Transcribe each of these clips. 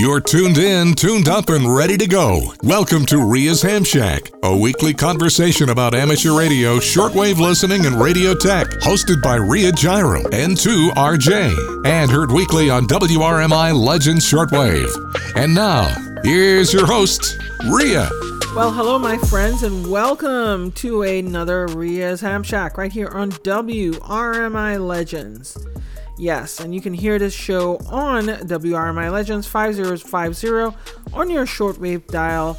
You're tuned in, tuned up, and ready to go. Welcome to Ria's Ham Shack, a weekly conversation about amateur radio, shortwave listening, and radio tech, hosted by Ria Jairam, N2RJ, and heard weekly on WRMI Legends Shortwave. And now, here's your host, Ria. Well, hello, my friends, and welcome to another Ria's Ham Shack right here on WRMI Legends. Yes, and you can hear this show on WRMI Legends 5050 on your shortwave dial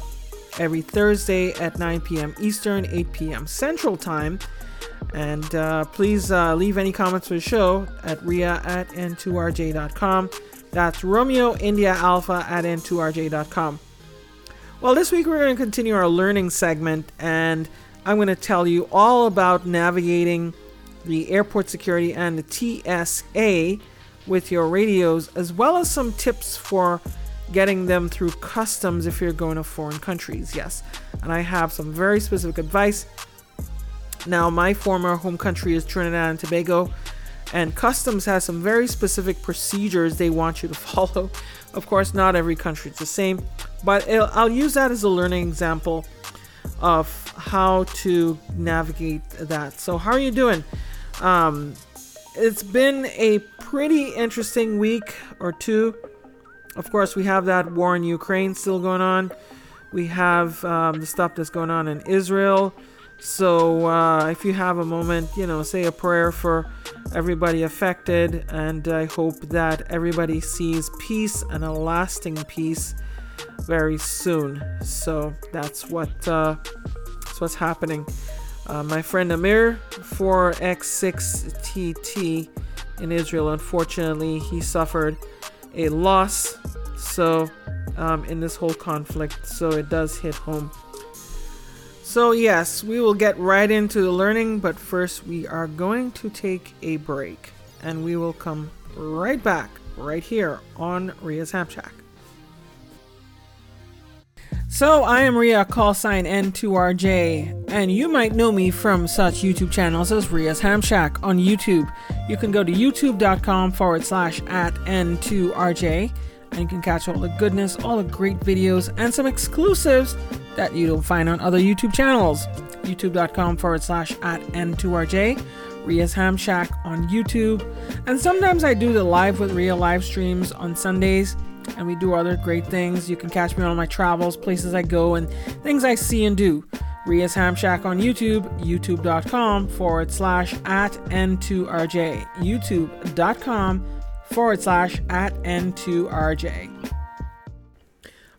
every Thursday at 9 p.m. Eastern, 8 p.m. Central Time. And uh, please uh, leave any comments for the show at ria at n2rj.com. That's Romeo India Alpha at n2rj.com. Well, this week we're going to continue our learning segment, and I'm going to tell you all about navigating the airport security and the TSA with your radios, as well as some tips for getting them through customs if you're going to foreign countries. Yes, and I have some very specific advice. Now, my former home country is Trinidad and Tobago, and customs has some very specific procedures they want you to follow. Of course, not every country is the same, but I'll use that as a learning example of how to navigate that. So, how are you doing? Um, it's been a pretty interesting week or two. Of course, we have that war in Ukraine still going on. We have um, the stuff that's going on in Israel. So, uh, if you have a moment, you know, say a prayer for everybody affected, and I hope that everybody sees peace and a lasting peace very soon. So that's what uh, that's what's happening. Uh, my friend Amir 4X6TT in Israel, unfortunately, he suffered a loss. So, um, in this whole conflict, so it does hit home. So, yes, we will get right into the learning, but first, we are going to take a break and we will come right back right here on Ria's Ham Shack. So, I am Ria, call sign N2RJ, and you might know me from such YouTube channels as Ria's Ham Shack on YouTube. You can go to youtube.com forward slash at N2RJ, and you can catch all the goodness, all the great videos, and some exclusives that you don't find on other YouTube channels. youtube.com forward slash at N2RJ, Ria's Ham Shack on YouTube, and sometimes I do the live with Ria live streams on Sundays and we do other great things. You can catch me on my travels, places I go, and things I see and do. Ria's Ham Shack on YouTube, youtube.com forward slash at N2RJ. YouTube.com forward slash at N2RJ.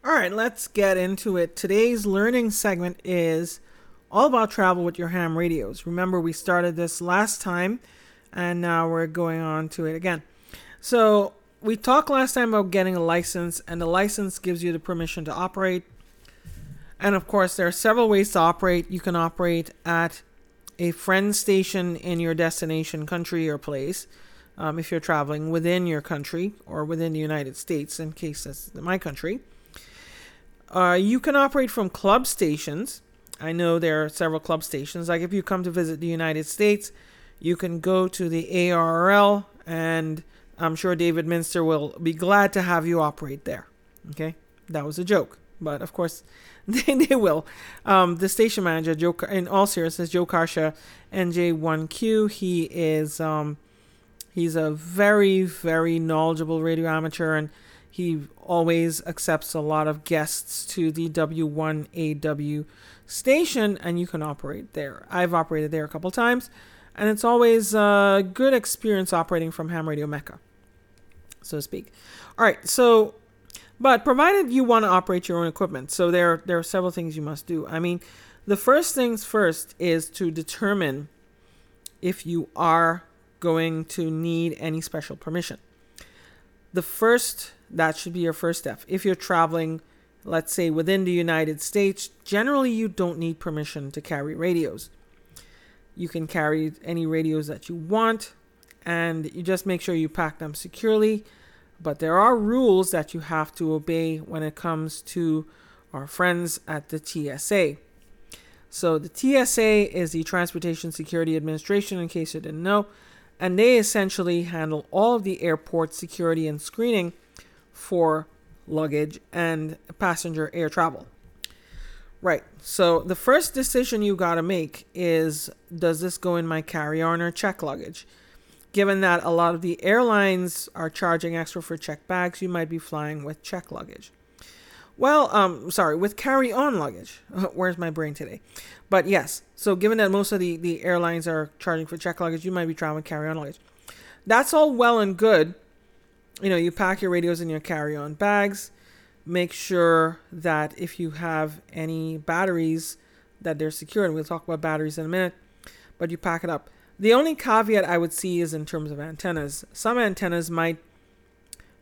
All right, let's get into it. Today's learning segment is all about travel with your ham radios. Remember, we started this last time, and now we're going on to it again. So, we talked last time about getting a license, and the license gives you the permission to operate. And of course, there are several ways to operate. You can operate at a friend station in your destination country or place um, if you're traveling within your country or within the United States, in case that's my country. Uh, you can operate from club stations. I know there are several club stations. Like if you come to visit the United States, you can go to the ARRL and I'm sure David Minster will be glad to have you operate there. Okay, that was a joke, but of course they, they will. Um, the station manager, Joe, in all seriousness, Joe Carcia, NJ1Q. He is um, he's a very very knowledgeable radio amateur, and he always accepts a lot of guests to the W1AW station, and you can operate there. I've operated there a couple times and it's always a good experience operating from Ham Radio Mecca, so to speak. All right, so but provided you want to operate your own equipment, so there there are several things you must do. I mean, the first things first is to determine if you are going to need any special permission. The first that should be your first step. If you're traveling, let's say within the United States, generally you don't need permission to carry radios. You can carry any radios that you want, and you just make sure you pack them securely. But there are rules that you have to obey when it comes to our friends at the TSA. So, the TSA is the Transportation Security Administration, in case you didn't know, and they essentially handle all of the airport security and screening for luggage and passenger air travel. Right. So the first decision you got to make is does this go in my carry on or check luggage? Given that a lot of the airlines are charging extra for check bags, you might be flying with check luggage. Well, um, sorry, with carry on luggage. Where's my brain today? But yes, so given that most of the, the airlines are charging for check luggage, you might be traveling with carry on luggage. That's all well and good. You know, you pack your radios in your carry on bags. Make sure that if you have any batteries, that they're secure. And we'll talk about batteries in a minute, but you pack it up. The only caveat I would see is in terms of antennas. Some antennas might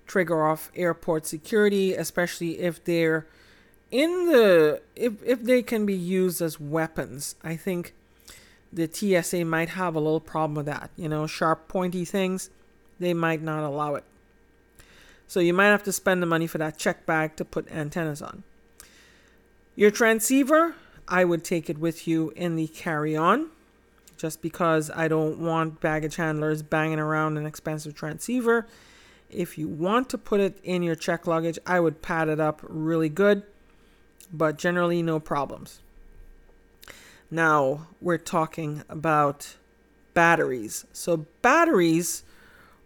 trigger off airport security, especially if they're in the if if they can be used as weapons. I think the TSA might have a little problem with that. You know, sharp pointy things, they might not allow it. So you might have to spend the money for that check bag to put antennas on. Your transceiver, I would take it with you in the carry-on just because I don't want baggage handlers banging around an expensive transceiver if you want to put it in your check luggage, I would pad it up really good, but generally no problems. Now we're talking about batteries. So, batteries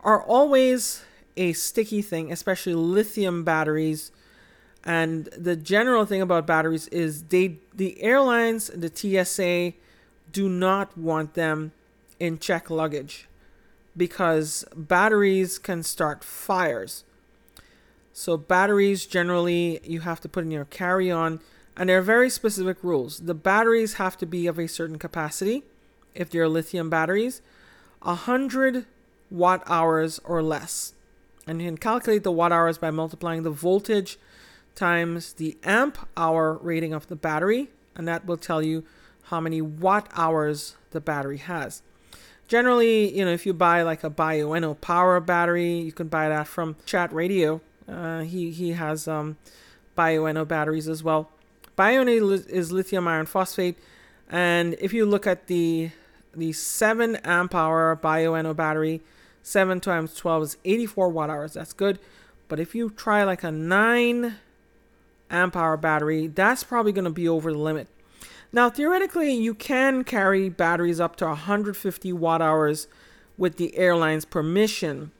are always a sticky thing, especially lithium batteries. And the general thing about batteries is they the airlines, the TSA do not want them in check luggage because batteries can start fires. So, batteries generally you have to put in your carry on, and there are very specific rules. The batteries have to be of a certain capacity if they're lithium batteries, 100 watt hours or less. And you can calculate the watt hours by multiplying the voltage times the amp hour rating of the battery, and that will tell you how many watt hours the battery has. Generally, you know, if you buy like a Bioenno power battery, you can buy that from Chat Radio. Uh, he he has um, Bioenno batteries as well. Bioenno is lithium iron phosphate, and if you look at the the seven amp hour Bioenno battery, seven times twelve is eighty four watt hours. That's good, but if you try like a nine amp hour battery, that's probably going to be over the limit. Now, theoretically, you can carry batteries up to 150 watt hours with the airline's permission.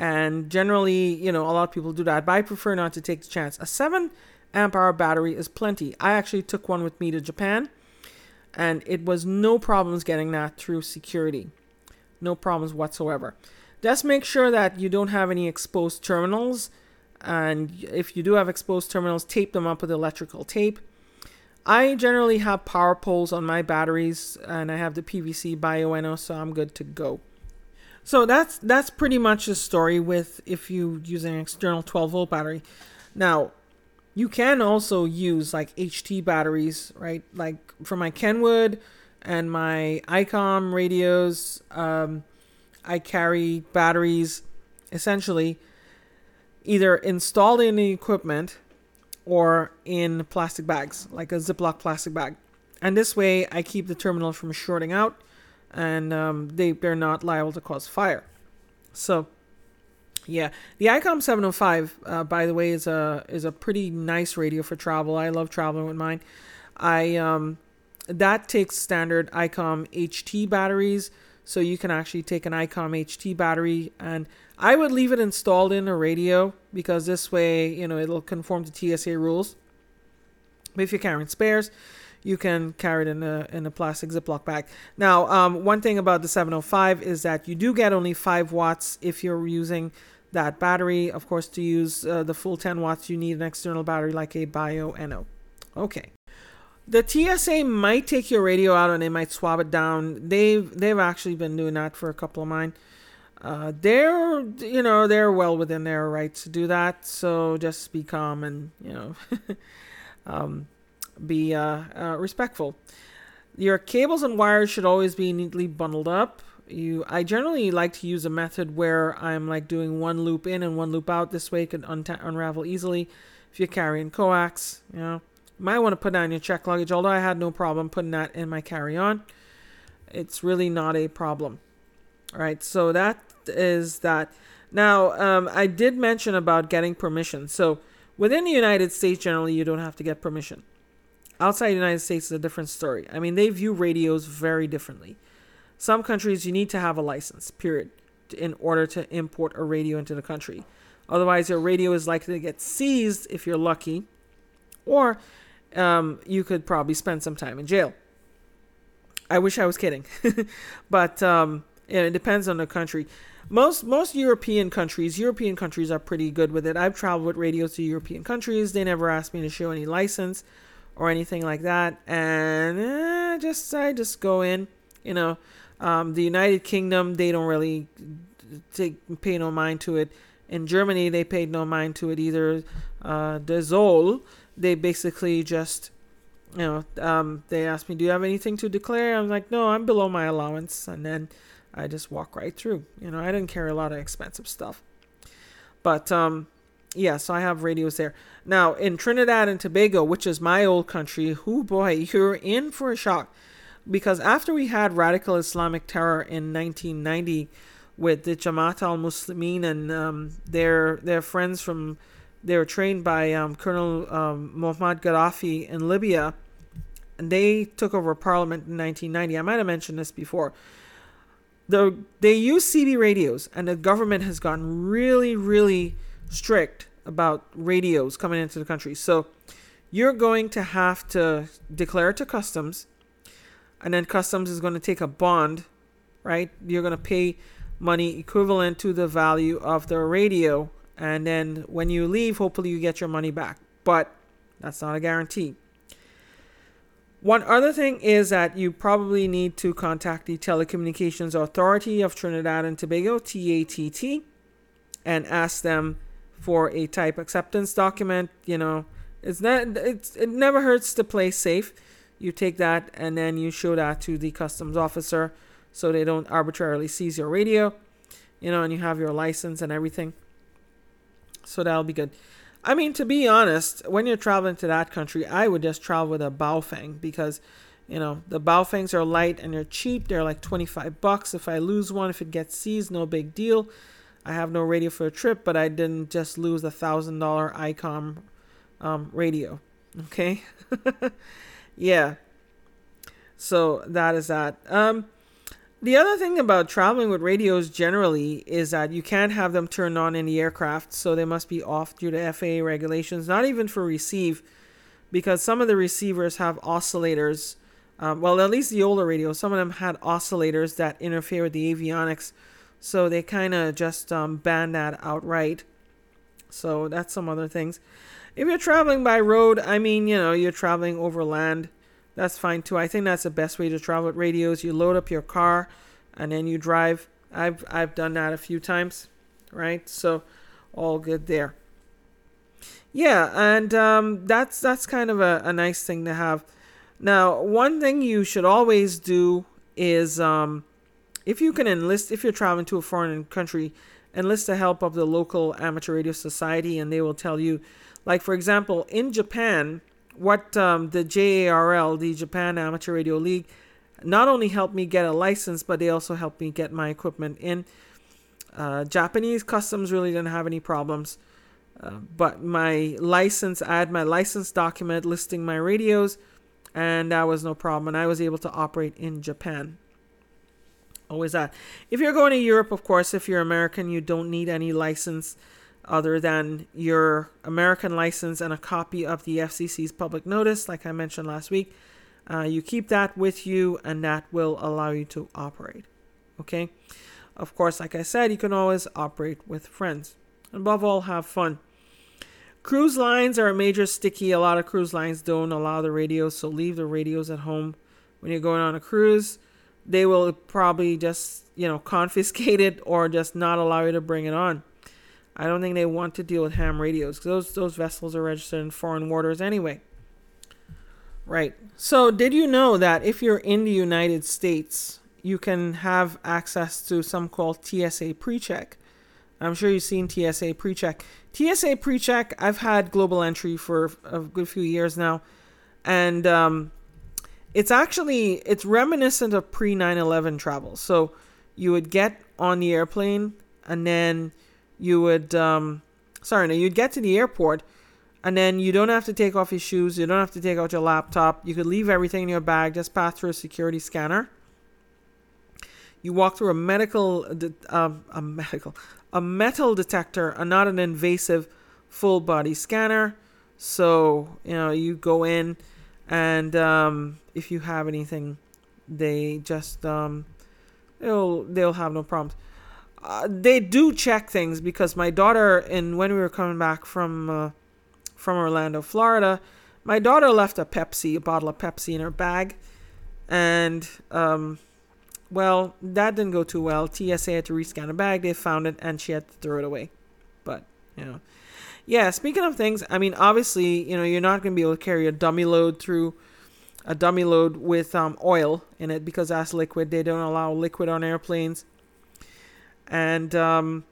And generally, you know, a lot of people do that, but I prefer not to take the chance. A 7 amp hour battery is plenty. I actually took one with me to Japan, and it was no problems getting that through security. No problems whatsoever. Just make sure that you don't have any exposed terminals. And if you do have exposed terminals, tape them up with electrical tape I generally have power poles on my batteries and I have the PVC Bioenno, so I'm good to go. So that's that's pretty much the story with if you use an external 12 volt battery. Now, you can also use like HT batteries, right? Like for my Kenwood and my ICOM radios, um, I carry batteries essentially either installed in the equipment or in plastic bags, like a Ziploc plastic bag. And this way, I keep the terminal from shorting out, and um, they they're not liable to cause fire. So, yeah, the ICOM 705, uh, by the way, is a is a pretty nice radio for travel. I love traveling with mine. I um, that takes standard ICOM HT batteries, so you can actually take an ICOM HT battery and I would leave it installed in a radio because this way, you know, it'll conform to TSA rules. But if you're carrying spares, you can carry it in a in a plastic Ziploc bag. Now, um, one thing about the 705 is that you do get only five watts if you're using that battery. Of course, to use uh, the full 10 watts, you need an external battery like a Bioenno. Okay. The TSA might take your radio out and they might swab it down. They've they've actually been doing that for a couple of mine. Uh, they're you know they're well within their rights to do that. So just be calm and you know um, be uh, uh, respectful. Your cables and wires should always be neatly bundled up. You, I generally like to use a method where I'm like doing one loop in and one loop out. This way, it can un- unravel easily. If you're carrying coax, you know, you might want to put in your check luggage. Although I had no problem putting that in my carry-on, it's really not a problem. All right, so that is that. Now, um, I did mention about getting permission. So, Within the United States, generally, you don't have to get permission. Outside the United States is a different story. I mean, they view radios very differently. Some countries, you need to have a license, period, in order to import a radio into the country. Otherwise, your radio is likely to get seized if you're lucky, or um, you could probably spend some time in jail. I wish I was kidding, but um, it depends on the country. Most most European countries, European countries are pretty good with it. I've traveled with radios to European countries. They never asked me to show any license or anything like that, and eh, just I just go in. You know, um, the United Kingdom they don't really take pay no mind to it. In Germany they paid no mind to it either. Uh, the Zoll they basically just you know um, they asked me, "Do you have anything to declare?" I'm like, "No, I'm below my allowance," and then I just walk right through. You know, I didn't carry a lot of expensive stuff. But um, yeah, so I have radios there. Now in Trinidad and Tobago, which is my old country, who boy, you're in for a shock. Because after we had radical Islamic terror in 1990 with the Jamaat al Muslimeen and um, their their friends from they were trained by um, Colonel um, Muhammad Gaddafi in Libya, and they took over parliament in 1990. I might have mentioned this before the they use CB radios, and the government has gotten really, really strict about radios coming into the country. So you're going to have to declare to customs, and then customs is going to take a bond, right? You're going to pay money equivalent to the value of the radio, and then when you leave, hopefully you get your money back. But that's not a guarantee. One other thing is that you probably need to contact the Telecommunications Authority of Trinidad and Tobago, TATT, and ask them for a type acceptance document. You know, it's not it's it never hurts to play safe. You take that and then you show that to the customs officer so they don't arbitrarily seize your radio. You know, and you have your license and everything. So that'll be good. I mean, to be honest, when you're traveling to that country, I would just travel with a Baofeng because, you know, the Baofengs are light and they're cheap. They're like 25 bucks. If I lose one, if it gets seized, no big deal. I have no radio for a trip, but I didn't just lose a thousand dollar ICOM um, radio. Okay, yeah. So that is that. Um, the other thing about traveling with radios generally is that you can't have them turned on in the aircraft, so they must be off due to FAA regulations, not even for receive, because some of the receivers have oscillators. Um, well, at least the older radios, some of them had oscillators that interfere with the avionics, so they kind of just um, ban that outright. So that's some other things. If you're traveling by road, I mean, you know, you're traveling over land that's fine too. I think that's the best way to travel with radios. You load up your car and then you drive. I've I've done that a few times, right? So all good there. Yeah, and um, that's that's kind of a, a nice thing to have. Now, one thing you should always do is um, if you can enlist if you're traveling to a foreign country, enlist the help of the local amateur radio society, and they will tell you, like for example, in Japan what um, the JARL, the Japan Amateur Radio League, not only helped me get a license, but they also helped me get my equipment in. Uh, Japanese customs really didn't have any problems. Uh, but my license, I had my license document listing my radios, and that was no problem. And I was able to operate in Japan. Always that. If you're going to Europe, of course, if you're American, you don't need any license other than your American license and a copy of the FCC's public notice, like I mentioned last week. Uh, you keep that with you, and that will allow you to operate. Okay? Of course, like I said, you can always operate with friends. Above all, have fun. Cruise lines are a major sticky. A lot of cruise lines don't allow the radios, so leave the radios at home when you're going on a cruise. They will probably just, you know, confiscate it or just not allow you to bring it on. I don't think they want to deal with ham radios because those those vessels are registered in foreign waters anyway. Right. So, did you know that if you're in the United States, you can have access to some called TSA PreCheck? I'm sure you've seen TSA PreCheck. TSA PreCheck, I've had global entry for a good few years now, and um, it's actually it's reminiscent of pre 9/11 travel. So, you would get on the airplane and then you would um, sorry, no, you'd get to the airport And then you don't have to take off your shoes. You don't have to take out your laptop. You could leave everything in your bag. Just pass through a security scanner. You walk through a medical, um, a medical, a metal detector, and not an invasive full body scanner. So you know you go in, and um, if you have anything, they just um, they'll they'll have no problems. Uh, they do check things because my daughter, and when we were coming back from uh, from Orlando, Florida, my daughter left a Pepsi, a bottle of Pepsi in her bag. And, um, well, that didn't go too well. TSA had to rescan the bag. They found it and she had to throw it away. But, you know. Yeah, speaking of things, I mean, obviously, you know, you're not going to be able to carry a dummy load through a dummy load with um, oil in it because that's liquid. They don't allow liquid on airplanes. And, um,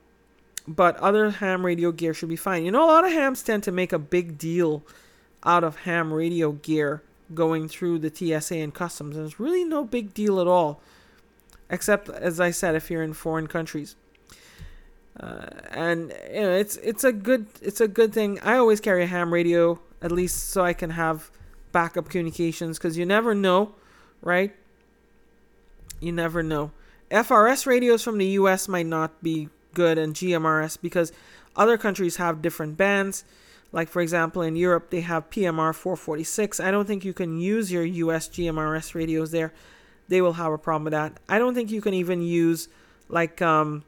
but other ham radio gear should be fine. You know, a lot of hams tend to make a big deal out of ham radio gear going through the TSA and customs. And it's really no big deal at all, except as I said, if you're in foreign countries. Uh, and you know, it's it's a good it's a good thing. I always carry a ham radio at least so I can have backup communications because you never know, right? You never know. FRS radios from the US might not be good and GMRS because other countries have different bands. Like, for example, in Europe, they have PMR 446. I don't think you can use your US GMRS radios there. They will have a problem with that. I don't think you can even use, like, um,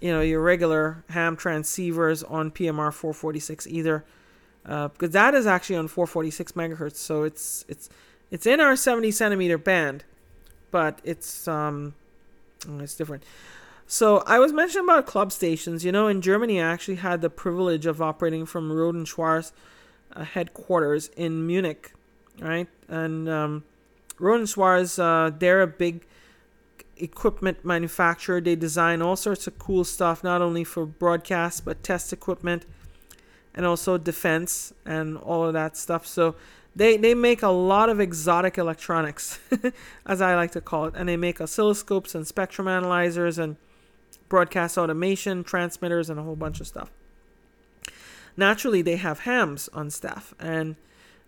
you know, your regular ham transceivers on PMR 446 either. Uh, because that is actually on 446 megahertz, so it's it's it's in our 70 centimeter band, but it's um it's different. So I was mentioning about club stations. You know, in Germany, I actually had the privilege of operating from Schwarz uh, headquarters in Munich, right? And um, Schwarz, uh, they're a big equipment manufacturer. They design all sorts of cool stuff, not only for broadcast but test equipment, and also defense and all of that stuff. So they they make a lot of exotic electronics, as I like to call it, and they make oscilloscopes and spectrum analyzers and broadcast automation, transmitters, and a whole bunch of stuff. Naturally, they have hams on staff, and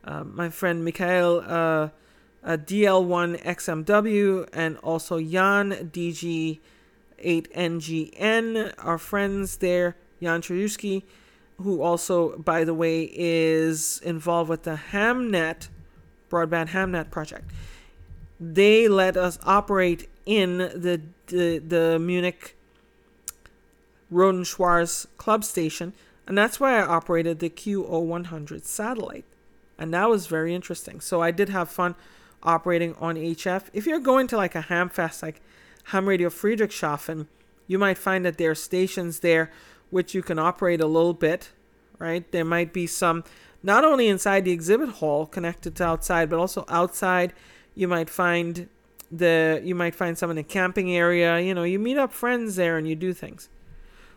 uh, my friend Mikhail uh, DL1XMW and also Jan DG8NGN our friends there. Jan Trujewski, who also, by the way, is involved with the Hamnet broadband Hamnet project. They let us operate in the the, the Munich Rohde & Schwarz club station, and that's why I operated the QO100 satellite. And that was very interesting. So I did have fun operating on HF. If you're going to like a ham fest like Ham Radio Friedrichshafen, you might find that there are stations there which you can operate a little bit, right? There might be some not only inside the exhibit hall connected to outside, but also outside. You might find the you might find some in the camping area. You know, you meet up friends there and you do things.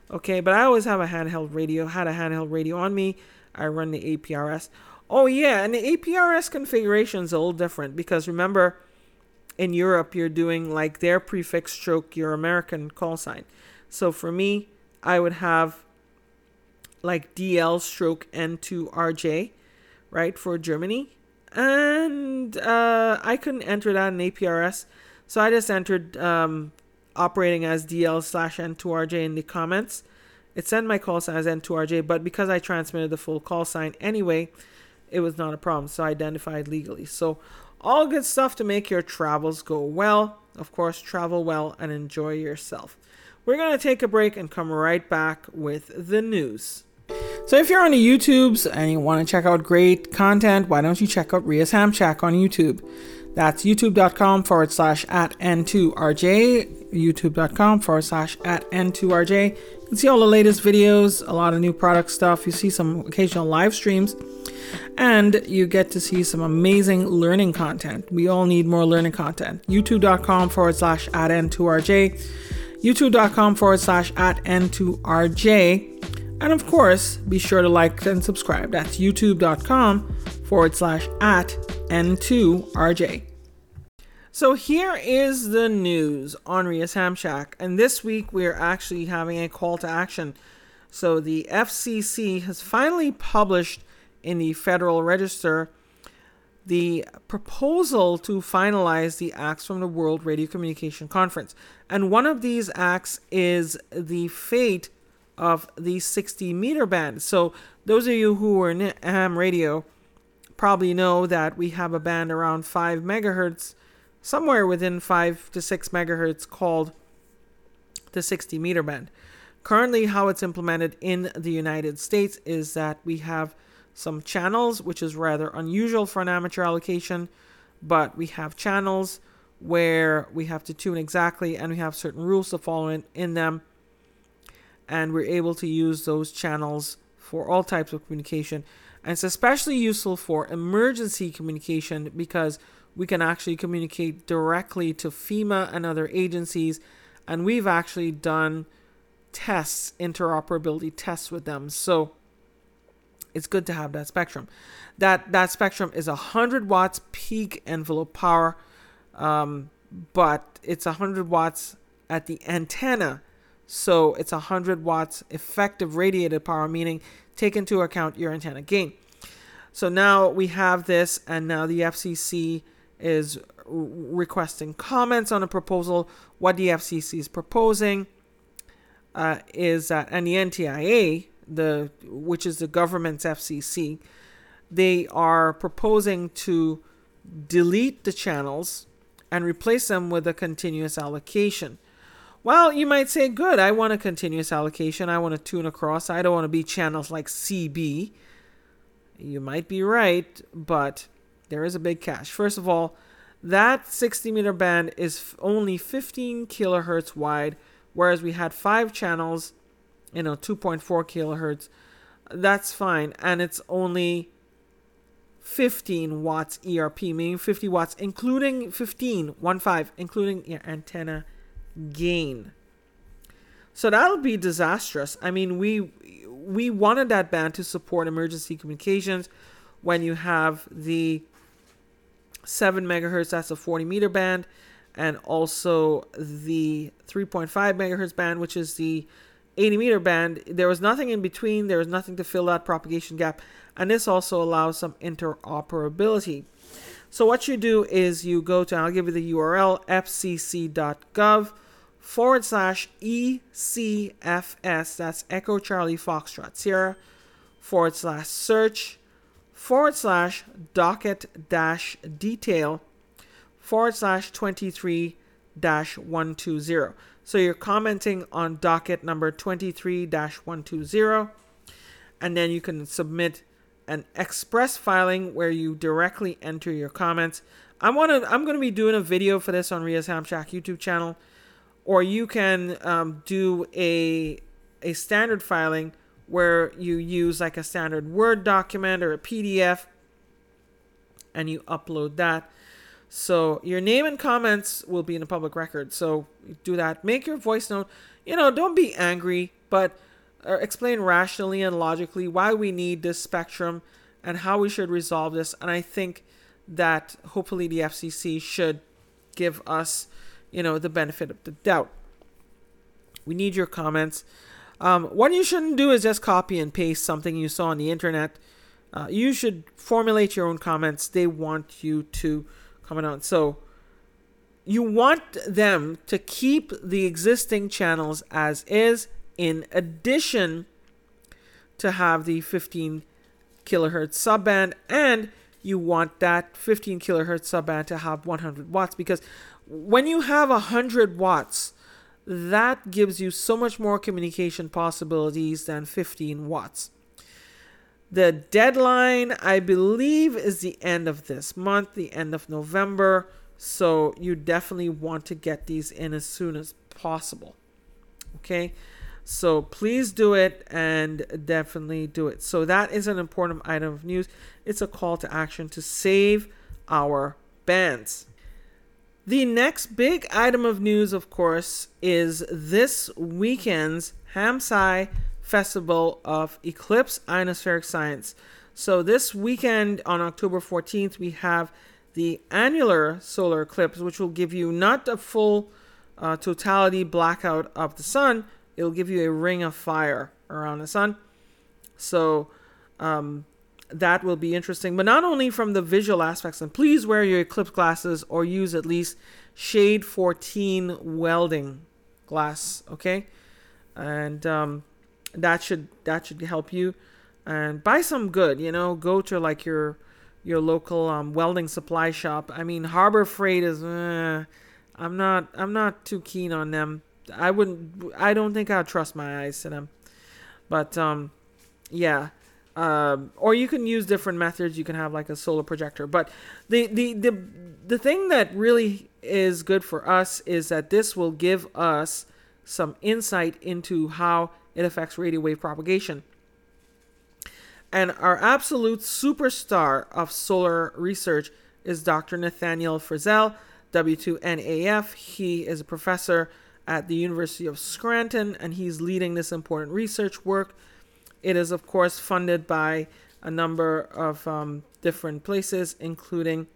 Okay, but I always have a handheld radio, had a handheld radio on me. I run the APRS. Oh, yeah, and the APRS configuration is a little different because remember, in Europe, you're doing like their prefix stroke your American call sign. So for me, I would have like DL stroke N2RJ, right, for Germany. And uh, I couldn't enter that in APRS. So I just entered um, operating as DL slash N2RJ in the comments. It sent my call sign as N2RJ, but because I transmitted the full call sign anyway, it was not a problem. So I identified legally. So all good stuff to make your travels go well. Of course, travel well and enjoy yourself. We're going to take a break and come right back with the news. So if you're on the YouTubes and you want to check out great content, why don't you check out Ria's Ham Shack on YouTube? That's youtube.com forward slash at N2RJ, youtube.com forward slash at N2RJ. You can see all the latest videos, a lot of new product stuff. You see some occasional live streams, and you get to see some amazing learning content. We all need more learning content. youtube.com forward slash at N2RJ, youtube.com forward slash at N2RJ. And of course, be sure to like and subscribe. That's youtube.com forward slash at N2RJ. So here is the news on Ria's Ham Shack, and this week we're actually having a call to action. So the FCC has finally published in the Federal Register the proposal to finalize the acts from the World Radio Communication Conference. And one of these acts is the fate of the 60 meter band. So, those of you who are in ham radio probably know that we have a band around 5 megahertz, somewhere within 5 to 6 megahertz, called the 60 meter band. Currently, how it's implemented in the United States is that we have some channels, which is rather unusual for an amateur allocation, but we have channels where we have to tune exactly and we have certain rules to follow in, in them. And we're able to use those channels for all types of communication. And it's especially useful for emergency communication because we can actually communicate directly to FEMA and other agencies. And we've actually done tests, interoperability tests with them. So it's good to have that spectrum. That that spectrum is 100 watts peak envelope power, um, but it's 100 watts at the antenna. So it's 100 watts effective radiated power, meaning take into account your antenna gain. So now we have this, and now the FCC is requesting comments on a proposal. What the FCC is proposing uh, is that, and the NTIA, the which is the government's FCC, they are proposing to delete the channels and replace them with a continuous allocation. Well, you might say, good, I want a continuous allocation. I want to tune across. I don't want to be channels like CB. You might be right, but there is a big catch. First of all, that 60 meter band is only 15 kilohertz wide, whereas we had five channels you know 2.4 kilohertz that's fine. And it's only 15 watts erp meaning 50 watts including 15 1 5 including your antenna gain. So that'll be disastrous. I mean we we wanted that band to support emergency communications when you have the 7 megahertz that's a 40 meter band and also the 3.5 megahertz band which is the 80 meter band, there was nothing in between, there was nothing to fill that propagation gap, and this also allows some interoperability. So, what you do is you go to, I'll give you the URL, fcc.gov forward slash ECFS, that's Echo Charlie Foxtrot Sierra, forward slash search, forward slash docket dash detail, forward slash 23 dash 120. So you're commenting on docket number 23 120, and then you can submit an express filing where you directly enter your comments. I want to. I'm going to be doing a video for this on Ria's Ham Shack YouTube channel, or you can um, do a a standard filing where you use like a standard Word document or a PDF, and you upload that. So your name and comments will be in the public record. So do that. Make your voice known. You know, don't be angry, but uh, explain rationally and logically why we need this spectrum and how we should resolve this. And I think that hopefully the FCC should give us, you know, the benefit of the doubt. We need your comments. Um, what you shouldn't do is just copy and paste something you saw on the internet. Uh, you should formulate your own comments. They want you to coming on. So you want them to keep the existing channels as is, in addition to have the 15 kilohertz subband, and you want that 15 kilohertz subband to have 100 watts because when you have 100 watts, that gives you so much more communication possibilities than 15 watts. The deadline, I believe, is the end of this month, the end of November. So you definitely want to get these in as soon as possible. Okay. So please do it and definitely do it. So that is an important item of news. It's a call to action to save our bands. The next big item of news, of course, is this weekend's HamSci Festival of Eclipse Ionospheric Science. So, this weekend on October 14th, we have the annular solar eclipse, which will give you not a full uh, totality blackout of the sun, it'll give you a ring of fire around the sun. So, um, that will be interesting, but not only from the visual aspects. And please wear your eclipse glasses or use at least shade 14 welding glass, okay? And um, that should that should help you. And buy some good, you know. Go to like your your local um, welding supply shop. I mean, Harbor Freight is. Uh, I'm not. I'm not too keen on them. I wouldn't. I don't think I'd trust my eyes to them. But um, yeah. Um, or you can use different methods. You can have like a solar projector. But the, the the the thing that really is good for us is that this will give us some insight into how it affects radio wave propagation. And our absolute superstar of solar research is Dr. Nathaniel Frissell, W2NAF. He is a professor at the University of Scranton and he's leading this important research work. It is, of course, funded by a number of um, different places, including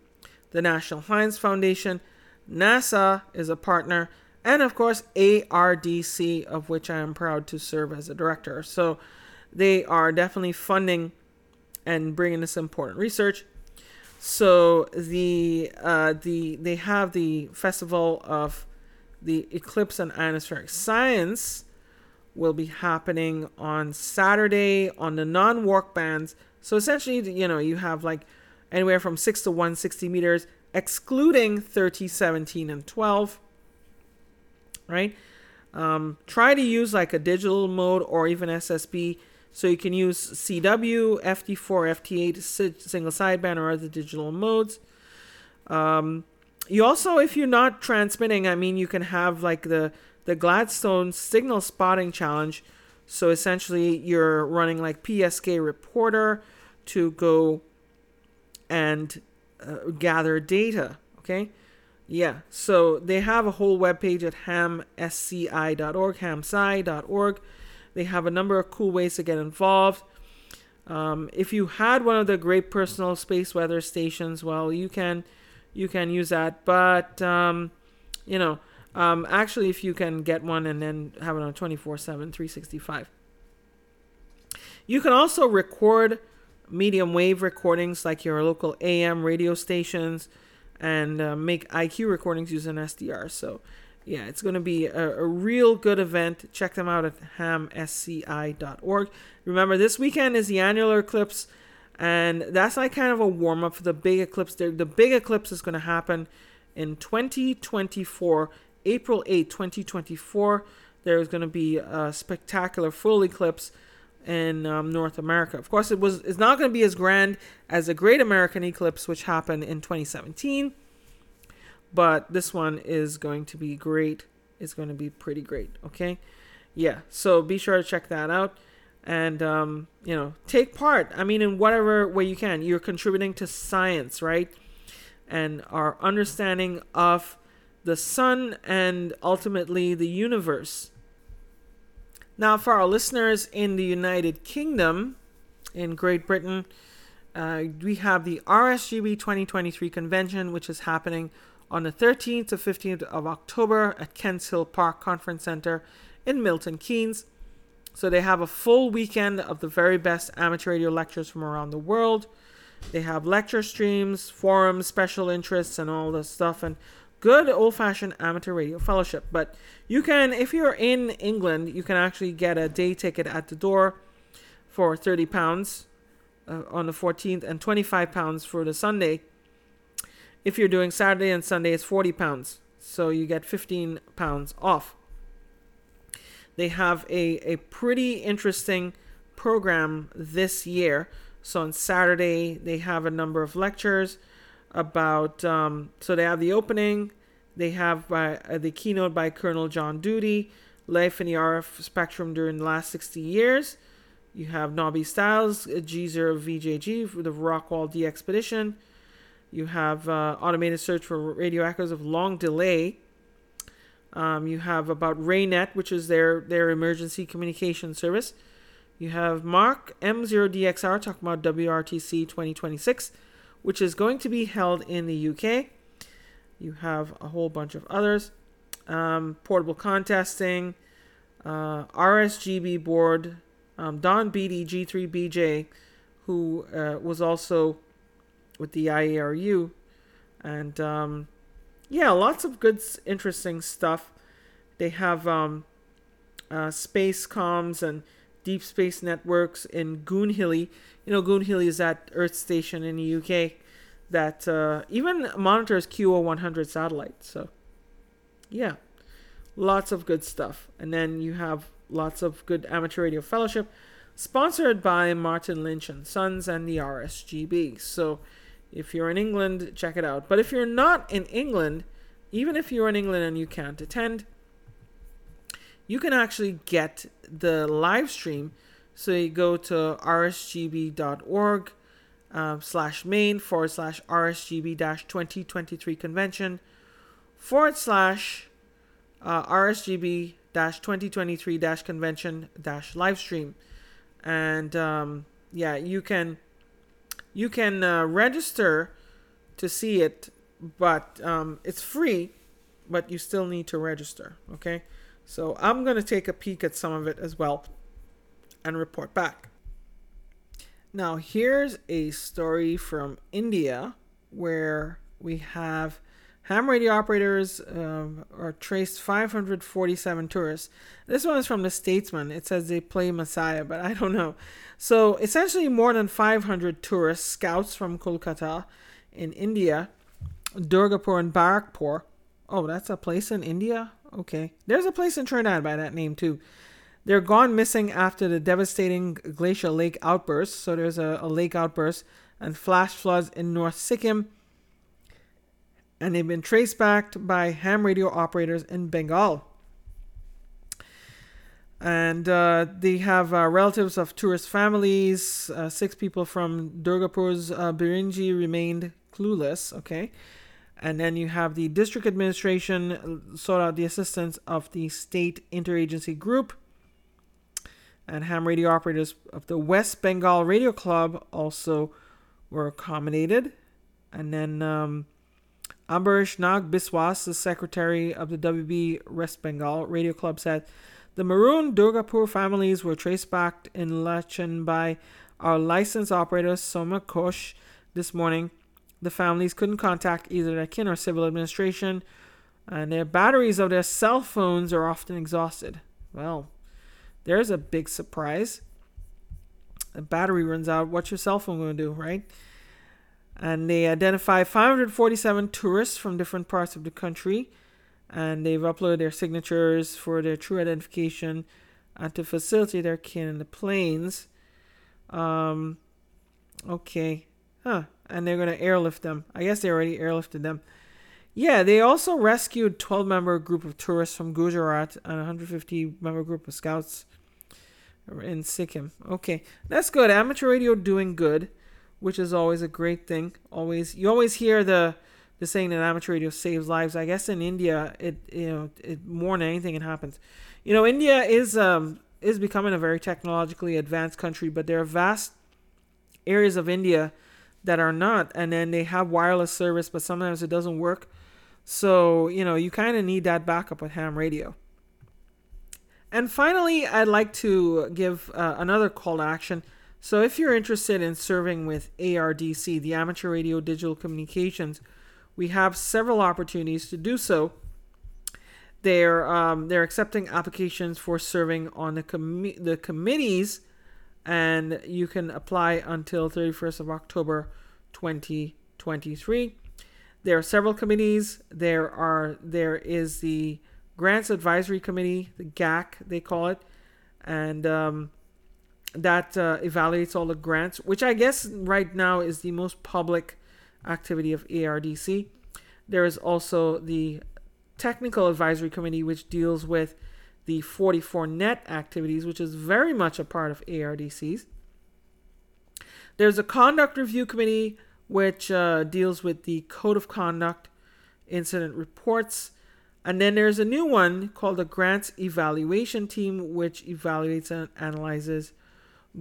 the National Science Foundation. NASA is a partner, and of course, ARDC, of which I am proud to serve as a director. So they are definitely funding and bringing this important research. So the uh, the they have the festival of the eclipse and ionospheric science will be happening on Saturday on the non-work bands. So essentially, you know, you have like anywhere from 6 to 160 meters, excluding 30, 17, and 12. Right? Um, try to use like a digital mode or even SSB. So you can use CW, FT4, FT8, single sideband, or other digital modes. Um, you also, if you're not transmitting, I mean, you can have like the the Gladstone Signal Spotting Challenge. So essentially, you're running like PSK Reporter to go and uh, gather data. Okay. Yeah. So they have a whole webpage at hamsci.org, hamsci.org. They have a number of cool ways to get involved. Um, if you had one of the great personal space weather stations, well, you can you can use that. But um, you know, um, actually, if you can get one and then have it on 24 7, 365. You can also record medium wave recordings like your local AM radio stations and uh, make IQ recordings using SDR. So, yeah, it's going to be a, a, real good event. Check them out at hamsci.org. Remember, this weekend is the annular eclipse, and that's like kind of a warm up for the big eclipse. The, the big eclipse is going to happen in 2024 April 8, 2024, there's going to be a spectacular full eclipse in um, North America. Of course, it was it's not going to be as grand as the Great American Eclipse, which happened in 2017, but this one is going to be great. It's going to be pretty great. Okay, yeah. So be sure to check that out, and um, you know, take part. I mean, in whatever way you can. You're contributing to science, right? And our understanding of the sun, and ultimately the universe. Now, for our listeners in the United Kingdom, in Great Britain, uh, we have the RSGB 2023 convention, which is happening on the 13th to 15th of October at Kents Hill Park Conference Center in Milton Keynes. So they have a full weekend of the very best amateur radio lectures from around the world. They have lecture streams, forums, special interests, and all this stuff. And good old fashioned amateur radio fellowship. But you can, if you're in England, you can actually get a day ticket at the door for thirty pounds uh, on the 14th and 25 pounds for the Sunday. If you're doing Saturday and Sunday, it's 40 pounds, so you get 15 pounds off. They have a, a pretty interesting program this year. So on Saturday, they have a number of lectures about um, so they have the opening they have by, uh, the keynote by colonel john duty life in the rf spectrum during the last 60 years. You have nobby Styles, g0 vjg for the Rockall d expedition you have uh, automated search for radio echoes of long delay. Um, you have about raynet which is their their emergency communication service. You have mark m0dxr talking about wrtc 2026 which is going to be held in the UK. You have a whole bunch of others. Um, portable contesting, uh, RSGB board, um, Don Beattie G3BJ who uh, was also with the IARU. And um, yeah, lots of good, interesting stuff. They have um, uh, space comms and deep space networks in Goonhilly. You know, Goonhilly is that Earth station in the UK that uh, even monitors QO100 satellites. So, yeah, lots of good stuff. And then you have lots of good amateur radio fellowship sponsored by Martin Lynch and Sons and the RSGB. So, if you're in England, check it out. But if you're not in England, even if you're in England and you can't attend, you can actually get the live stream. So you go to rsgb.org um, slash main forward slash rsgb dash 2023 convention forward slash uh, rsgb dash 2023 dash convention live stream. And um, yeah, you can you can uh, register to see it, but um, it's free, but you still need to register. Okay, so I'm gonna take a peek at some of it as well and report back. Now, here's a story from India where we have ham radio operators um, are traced 547 tourists. This one is from the Statesman. It says they play Messiah, but I don't know. So, essentially, more than 500 tourist scouts from Kolkata in India, Durgapur and Barakpur. Oh, that's a place in India? Okay. There's a place in Trinidad by that name, too. They're gone missing after the devastating glacial lake outburst. So there's a, a lake outburst and flash floods in North Sikkim. And they've been traced back by ham radio operators in Bengal. And uh, they have uh, relatives of tourist families. Uh, six people from Durgapur's uh, Birinji remained clueless. Okay. And then you have the district administration sought out the assistance of the state interagency group and ham radio operators of the West Bengal Radio Club also were accommodated. And then um, Ambarish Nag Biswas, the secretary of the WB West Bengal Radio Club, said the Maroon Durgapur families were traced back in Lachen by our licensed operator Soma Ghosh this morning. The families couldn't contact either their kin or civil administration, and their batteries of their cell phones are often exhausted. Well, there's a big surprise. The battery runs out. What's your cell phone going to do, right? And they identify 547 tourists from different parts of the country. And they've uploaded their signatures for their true identification and to facilitate their kin in the planes. Um, okay. Huh. And they're going to airlift them. I guess they already airlifted them. Yeah, they also rescued 12 member group of tourists from Gujarat and 150 member group of scouts in Sikkim. Okay, that's good. Amateur radio doing good, which is always a great thing. Always, you always hear the the saying that amateur radio saves lives. I guess in India, it you know it more than anything it happens. You know, India is um is becoming a very technologically advanced country, but there are vast areas of India that are not, and then they have wireless service, but sometimes it doesn't work. So, you know, you kind of need that backup with ham radio. And finally, I'd like to give uh, another call to action. So, if you're interested in serving with ARDC, the Amateur Radio Digital Communications, we have several opportunities to do so. They're um, they're accepting applications for serving on the com- the committees, and you can apply until 31st of October, 2023. There are several committees. There are there is the Grants Advisory Committee, the GAC they call it, and um, that uh, evaluates all the grants, which I guess right now is the most public activity of ARDC. There is also the Technical Advisory Committee, which deals with the 44net activities, which is very much a part of ARDC's. There's a Conduct Review Committee, which uh, deals with the Code of Conduct incident reports. And then there's a new one called the Grants Evaluation Team, which evaluates and analyzes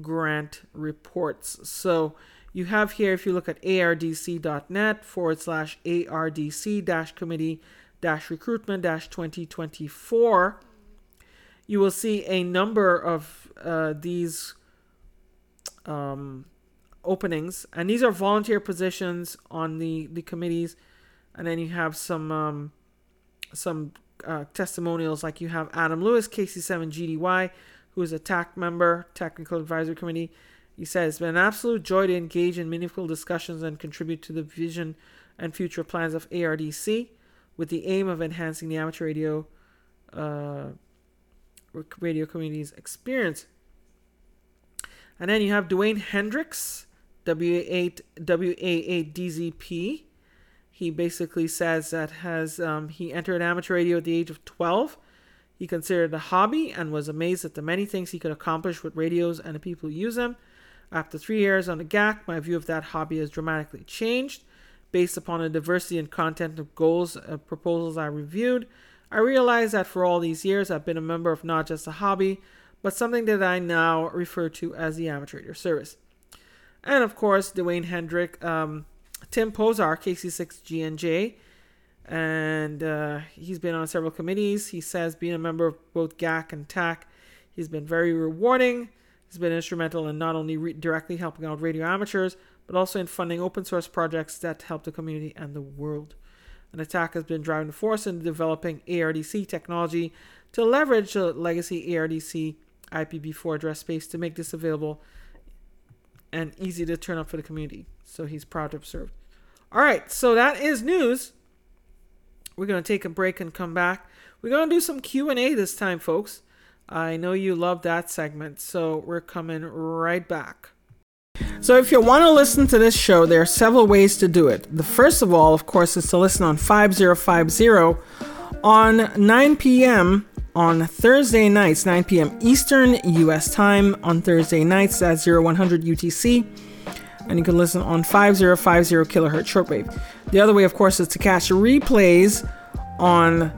grant reports. So you have here, if you look at ardc.net forward slash ardc dash committee dash recruitment dash 2024, you will see a number of uh, these um, openings, and these are volunteer positions on the the committees, and then you have some um, some uh, testimonials. Like you have Adam Lewis, KC7 GDY, who is a TAC member, Technical Advisory Committee. He says, It's been an absolute joy to engage in meaningful discussions and contribute to the vision and future plans of ARDC with the aim of enhancing the amateur radio uh, radio community's experience. And then you have Dwayne Hendricks, W8 WA8DZP. He basically says that has um, he entered amateur radio at the age of 12. He considered it a hobby and was amazed at the many things he could accomplish with radios and the people who use them. After three years on the GAC, my view of that hobby has dramatically changed. Based upon the diversity and content of goals and uh, proposals I reviewed, I realize that for all these years I've been a member of not just a hobby, but something that I now refer to as the amateur radio service. And of course, Dwayne Hendrick, um, Tim Pozar, KC6GNJ, and uh, he's been on several committees. He says being a member of both GAC and TAC, he's been very rewarding. He's been instrumental in not only re- directly helping out radio amateurs, but also in funding open source projects that help the community and the world. And attack has been driving force in developing ARDC technology to leverage the legacy ARDC IPv4 address space to make this available and easy to turn up for the community. So he's proud to have served. All right, so that is news. We're going to take a break and come back. We're going to do some Q&A this time, folks. I know you love that segment, so we're coming right back. So, if you want to listen to this show, there are several ways to do it. The first of all, of course, is to listen on 5050 on 9 p.m on Thursday nights, 9 p.m. Eastern US time on Thursday nights at 0100 UTC. And you can listen on 5050 kilohertz shortwave. The other way, of course, is to catch replays on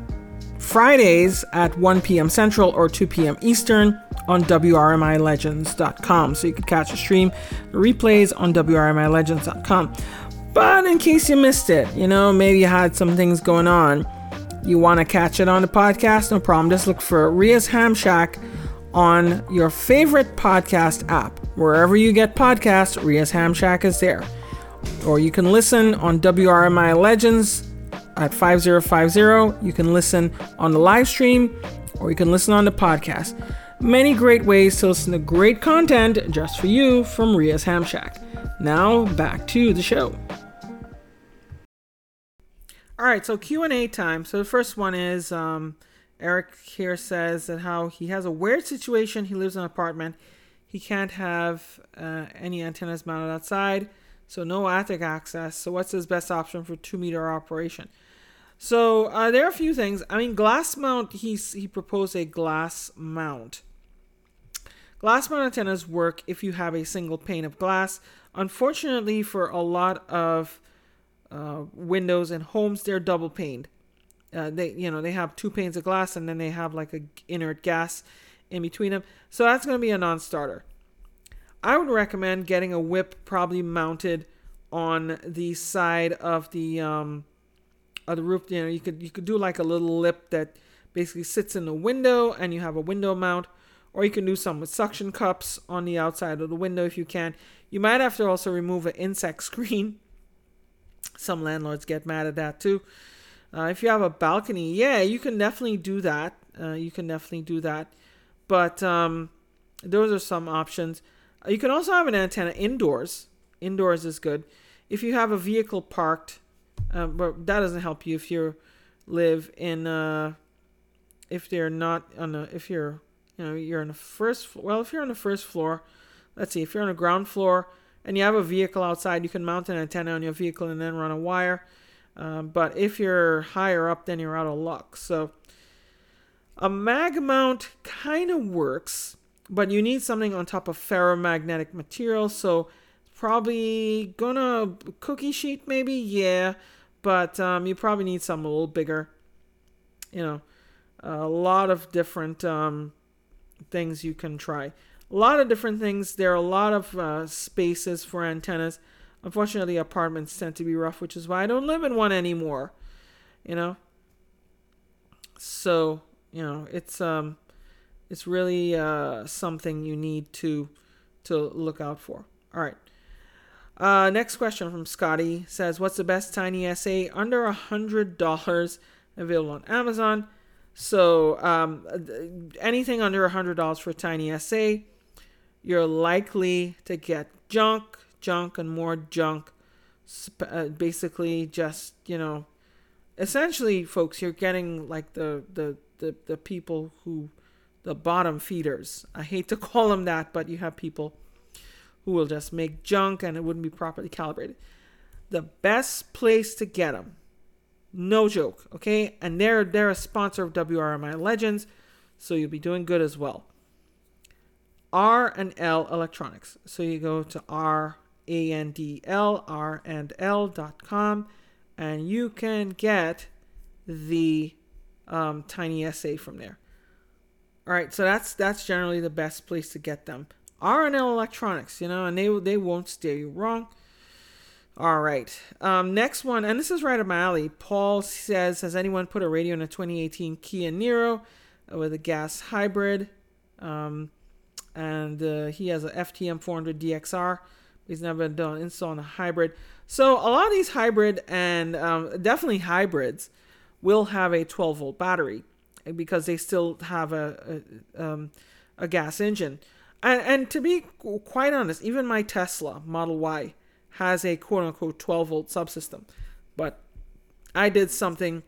Fridays at 1 p.m. Central or 2 p.m. Eastern on WRMILegends.com. So you can catch a stream, replays on WRMILegends.com. But in case you missed it, you know, maybe you had some things going on you want to catch it on the podcast? No problem. Just look for Ria's Ham Shack on your favorite podcast app. Wherever you get podcasts, Ria's Ham Shack is there. Or you can listen on WRMI Legends at 5050. You can listen on the live stream or you can listen on the podcast. Many great ways to listen to great content just for you from Ria's Ham Shack. Now back to the show. All right, so Q and A time. So the first one is um, Eric here says that how he has a weird situation. He lives in an apartment. He can't have uh, any antennas mounted outside, so no attic access. So what's his best option for two meter operation? So uh, there are a few things. I mean, glass mount. He's he proposed a glass mount. Glass mount antennas work if you have a single pane of glass. Unfortunately, for a lot of uh, windows and homes they're double paned uh, they you know they have two panes of glass and then they have like a inert gas in between them so that's going to be a non-starter i would recommend getting a whip probably mounted on the side of the um of the roof you know you could you could do like a little lip that basically sits in the window and you have a window mount or you can do some with suction cups on the outside of the window if you can you might have to also remove an insect screen some landlords get mad at that too. Uh, if you have a balcony, yeah, you can definitely do that. Uh, you can definitely do that. But um, those are some options. You can also have an antenna indoors. Indoors is good. If you have a vehicle parked, uh, but that doesn't help you if you live in. Uh, if they're not on a, if you're, you know, you're on the first. Well, if you're on the first floor, let's see. If you're on the ground floor, and you have a vehicle outside, you can mount an antenna on your vehicle and then run a wire. Um, but if you're higher up, then you're out of luck. So a mag mount kind of works, but you need something on top of ferromagnetic material. So probably gonna cookie sheet maybe, yeah, but um, you probably need something a little bigger. You know, a lot of different um, things you can try a lot of different things. There are a lot of uh, spaces for antennas. Unfortunately, apartments tend to be rough, which is why I don't live in one anymore. You know. So you know it's um, it's really uh, something you need to to look out for. All right. Uh, next question from Scotty says, "What's the best Tiny SA under a hundred dollars available on Amazon?" So um, anything under a hundred dollars for a Tiny SA, you're likely to get junk, junk, and more junk. Uh, basically, just you know, essentially, folks, you're getting like the the the, the people who the bottom feeders. I hate to call them that, but you have people who will just make junk and it wouldn't be properly calibrated. The best place to get them, no joke, okay? And they're they're a sponsor of WRMI Legends, so you'll be doing good as well. R and L Electronics. So you go to R A N D L R and L dot com, and you can get the um, Tiny SA from there. All right, so that's that's generally the best place to get them. R&L Electronics, you know, and they they won't steer you wrong. All right, um, next one, and this is right up my alley. Paul says, has anyone put a radio in a 2018 Kia Niro with a gas hybrid? Um, and uh, he has a FTM 400 DXR. He's never done install on a hybrid. So a lot of these hybrid and um, definitely hybrids will have a 12 volt battery because they still have a a, um, a gas engine. And, and to be quite honest, even my Tesla Model Y has a quote unquote 12 volt subsystem. But I did something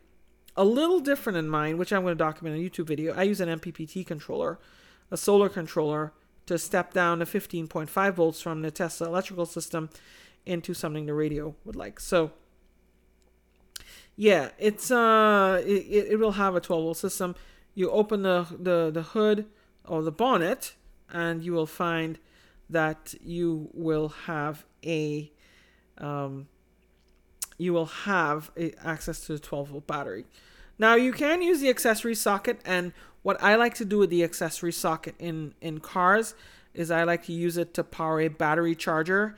a little different in mine, which I'm going to document in a YouTube video. I use an MPPT controller, a solar controller, to step down to 15.5 volts from the Tesla electrical system into something the radio would like. So yeah, it's uh, it, it will have a 12 volt system. You open the, the, the hood or the bonnet, and you will find that you will have a um, you will have a, access to the 12 volt battery. Now you can use the accessory socket, and what I like to do with the accessory socket in in cars is I like to use it to power a battery charger,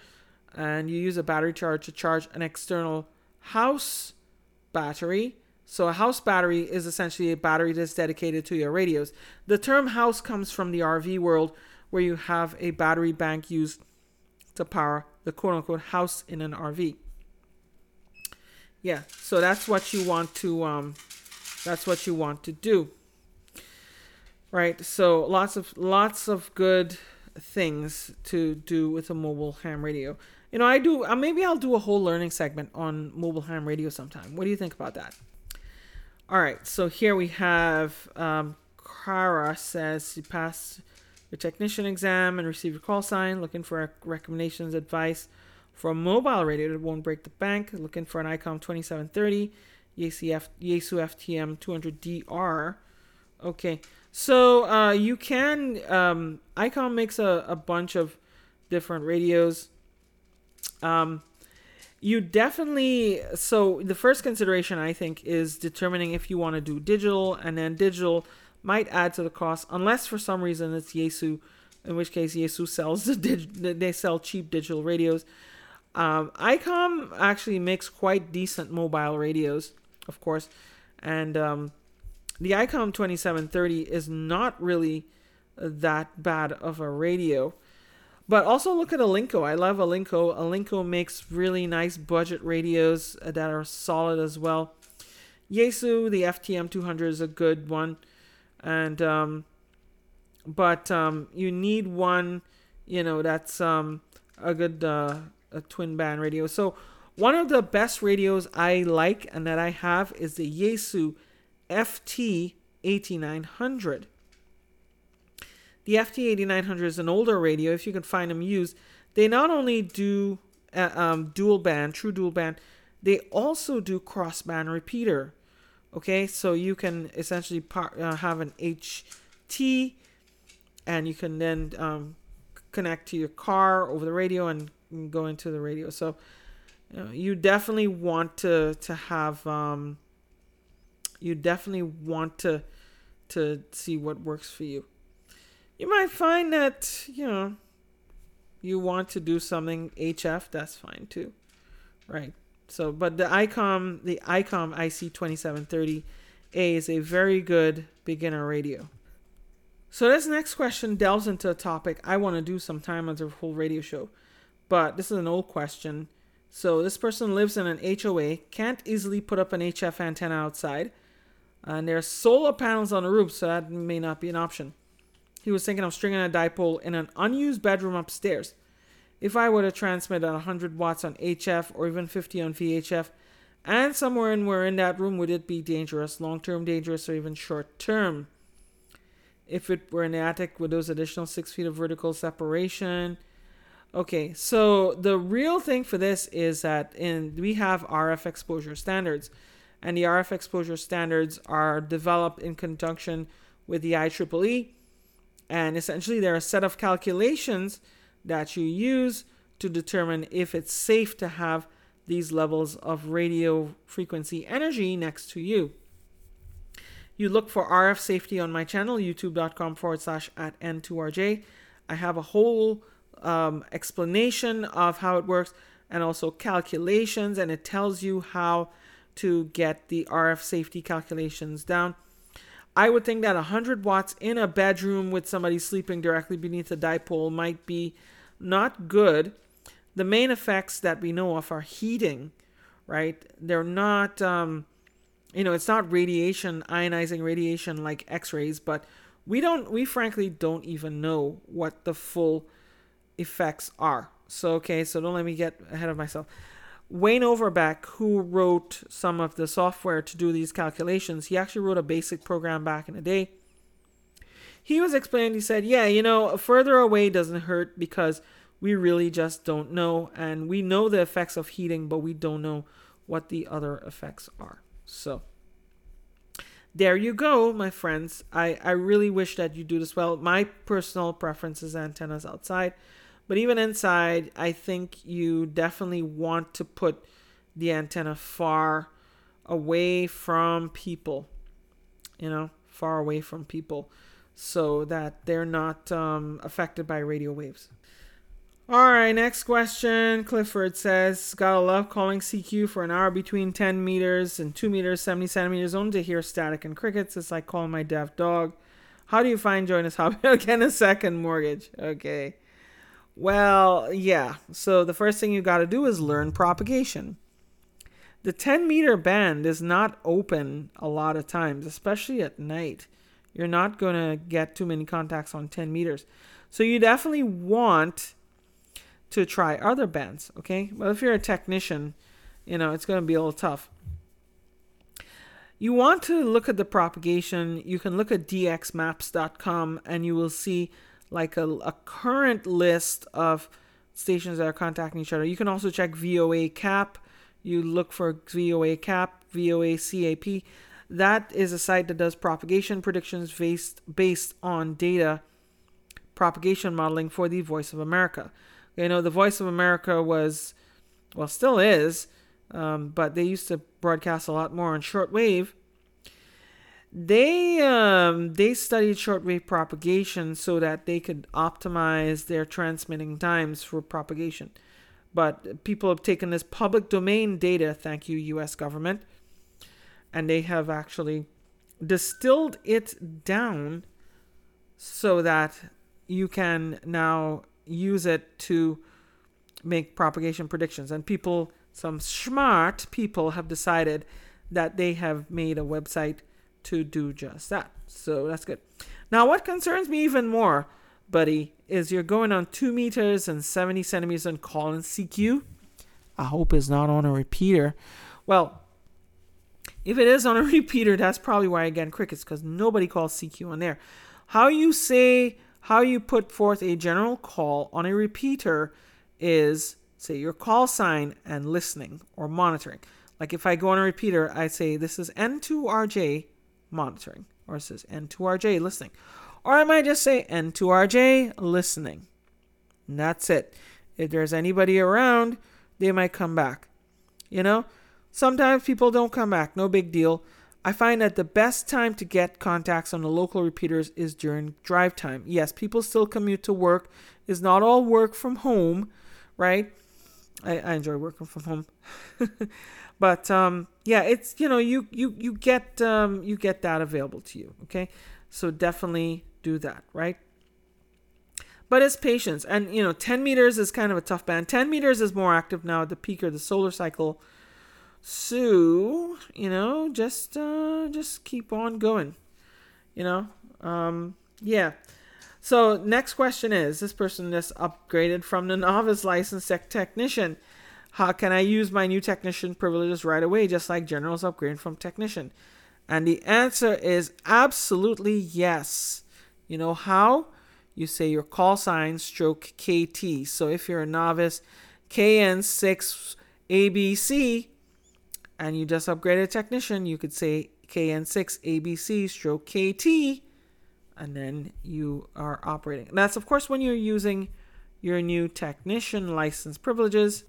and you use a battery charger to charge an external house battery. So a house battery is essentially a battery that's dedicated to your radios. The term house comes from the RV world where you have a battery bank used to power the quote unquote house in an RV. Yeah, so that's what you want to um that's what you want to do. Right? So lots of lots of good things to do with a mobile ham radio. You know, I do. Uh, maybe I'll do a whole learning segment on mobile ham radio sometime. What do you think about that? All right. So here we have um, Kara says she passed the technician exam and received a call sign, looking for recommendations, advice for a mobile radio that won't break the bank. Looking for an ICOM 2730, Yaesu, Yaesu FTM 200DR. Okay, so uh, you can um, ICOM makes a, a bunch of different radios. Um, you definitely so the first consideration I think is determining if you want to do digital, and then digital might add to the cost unless for some reason it's Yaesu, in which case Yaesu sells the dig- they sell cheap digital radios. Um, ICOM actually makes quite decent mobile radios, of course, and um, the ICOM 2730 is not really that bad of a radio. But also look at Alinco. I love Alinco. Alinco makes really nice budget radios that are solid as well. Yaesu, the FTM 200 is a good one, and um, but um, you need one, you know, that's um, a good uh, a twin band radio. So one of the best radios I like and that I have is the Yaesu FT 8900. The FT8900 is an older radio. If you can find them used, they not only do uh, um, dual band, true dual band, they also do cross band repeater. Okay, so you can essentially par- uh, have an HT, and you can then um, connect to your car over the radio and, go into the radio. So you, know, you definitely want to to have um, you definitely want to to see what works for you you might find that, you know, you want to do something HF, that's fine too. Right. So, but the ICOM, the ICOM IC2730A is a very good beginner radio. So this next question delves into a topic I want to do sometime as a whole radio show. but this is an old question. So this person lives in an HOA, can't easily put up an HF antenna outside, and there are solar panels on the roof, so that may not be an option. He was thinking of stringing a dipole in an unused bedroom upstairs. If I were to transmit at 100 watts on HF or even 50 on VHF, and somewhere in where in that room would it be dangerous, long term dangerous, or even short term? If it were in the attic with those additional six feet of vertical separation, Okay, so the real thing for this is that in we have RF exposure standards, and the RF exposure standards are developed in conjunction with the IEEE, and essentially they're a set of calculations that you use to determine if it's safe to have these levels of radio frequency energy next to you. You look for RF safety on my channel, youtube.com forward slash at N2RJ. I have a whole um, explanation of how it works and also calculations, and it tells you how to get the RF safety calculations down. I would think that 100 watts in a bedroom with somebody sleeping directly beneath a dipole might be not good. The main effects that we know of are heating, right? They're not, um, you know, it's not radiation, ionizing radiation like X rays, but we don't, we frankly don't even know what the full effects are. So, okay, so don't let me get ahead of myself. Wayne Overbeck, who wrote some of the software to do these calculations, he actually wrote a basic program back in the day. He was explaining, he said, Yeah, you know, further away doesn't hurt because we really just don't know. And we know the effects of heating, but we don't know what the other effects are. So, there you go, my friends. I, I really wish that you do this well. My personal preference is antennas outside. But even inside, I think you definitely want to put the antenna far away from people, you know, far away from people so that they're not um, affected by radio waves. All right, next question. Clifford says, Gotta love calling CQ for an hour between 10 meters and 2 meters, 70 centimeters, only to hear static and crickets. It's like calling my deaf dog. How do you find join this hobby? Again, a second mortgage. Okay. Well, yeah. So the first thing you got to do is learn propagation. The 10 meter band is not open a lot of times, especially at night. You're not going to get too many contacts on 10 meters. So you definitely want to try other bands, okay? But if you're a technician, you know, it's going to be a little tough. You want to look at the propagation. You can look at dxmaps.com and you will see like a, a current list of stations that are contacting each other. You can also check VOACAP. You look for VOACAP, VOA CAP. That is a site that does propagation predictions based based on data propagation modeling for the Voice of America. You know, the Voice of America was, well, still is, um, but they used to broadcast a lot more on shortwave they um, they studied shortwave propagation so that they could optimize their transmitting times for propagation. But people have taken this public domain data, thank you, U.S. government, and they have actually distilled it down so that you can now use it to make propagation predictions. And people, some smart people, have decided that they have made a website to do just that. So that's good. Now, what concerns me even more, buddy, is you're going on 2 meters and 70 centimeters on calling CQ. I hope it's not on a repeater. Well, if it is on a repeater, that's probably why I get crickets because nobody calls CQ on there. How you say, how you put forth a general call on a repeater is say your call sign and listening or monitoring. Like if I go on a repeater, I say this is N2RJ monitoring, or it says N2RJ listening. Or I might just say N2RJ listening. And that's it. If there's anybody around, they might come back. You know, sometimes people don't come back, no big deal. I find that the best time to get contacts on the local repeaters is during drive time. Yes, people still commute to work. It's not all work from home, right? I, I enjoy working from home. But um, yeah, it's you know you you you get um, you get that available to you. Okay, so definitely do that, right? but it's patience. And you know, 10 meters is kind of a tough band. 10 meters is more active now at the peak of the solar cycle. So, you know, just uh just keep on going. You know? Um yeah. So next question is this person just upgraded from the novice licensed tech technician. How can I use my new technician privileges right away, just like generals upgrading from technician? And the answer is absolutely yes. You know how? You say your call sign stroke KT. So if you're a novice, KN6 ABC, and you just upgraded technician, you could say KN6 ABC stroke KT, and then you are operating. That's, of course, when you're using your new technician license privileges.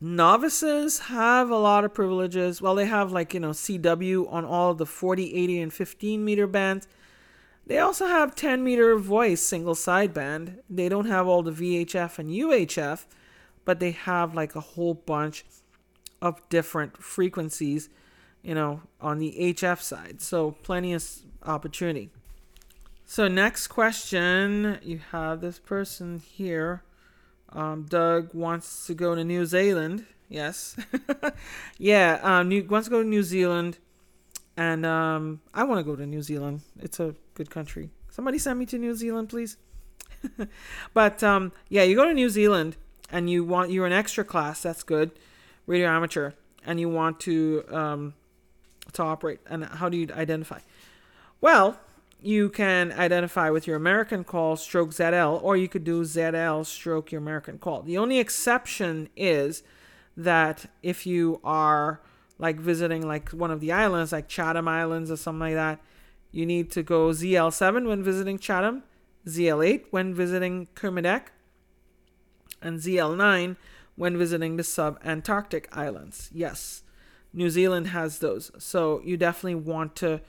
Novices have a lot of privileges. Well, they have like, you know, CW on all the 40, 80, and 15 meter bands. They also have 10 meter voice single sideband. They don't have all the VHF and UHF, but they have like a whole bunch of different frequencies, you know, on the HF side. So plenty of opportunity. So next question, you have this person here. Um, Doug wants to go to New Zealand. Yes, yeah. Um, New, wants to go to New Zealand, and um, I want to go to New Zealand. It's a good country. Somebody send me to New Zealand, please. but um, yeah, you go to New Zealand, and you want you're an extra class. That's good, radio amateur, and you want to um, to operate. And how do you identify? Well, you can identify with your American call stroke ZL, or you could do ZL stroke your American call. The only exception is that if you are like visiting like one of the islands, like Chatham Islands or something like that, you need to go ZL7 when visiting Chatham, ZL8 when visiting Kermadec, and ZL9 when visiting the sub-Antarctic islands. Yes, New Zealand has those. So you definitely want to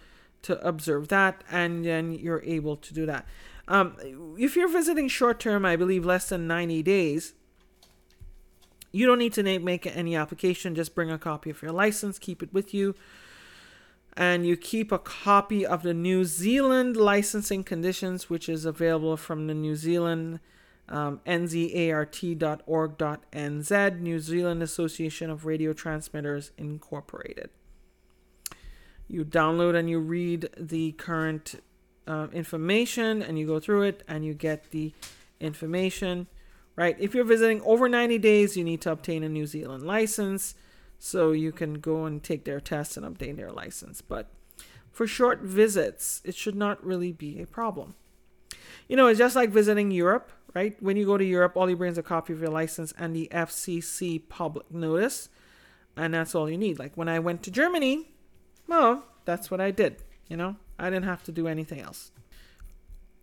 to observe that, and then you're able to do that. Um, if you're visiting short term, I believe less than 90 days, you don't need to make any application. Just bring a copy of your license, keep it with you, and you keep a copy of the New Zealand licensing conditions, which is available from the New Zealand um, nzart.org.nz, New Zealand Association of Radio Transmitters Incorporated you download and you read the current uh, information and you go through it and you get the information right? If you're visiting over 90 days you need to obtain a new zealand license so you can go and take their test and obtain their license. But for short visits it should not really be a problem. You know it's just like visiting europe right? When you go to europe all you bring is a copy of your license and the fcc public notice and that's all you need. Like when i went to germany well, that's what I did. You know, I didn't have to do anything else.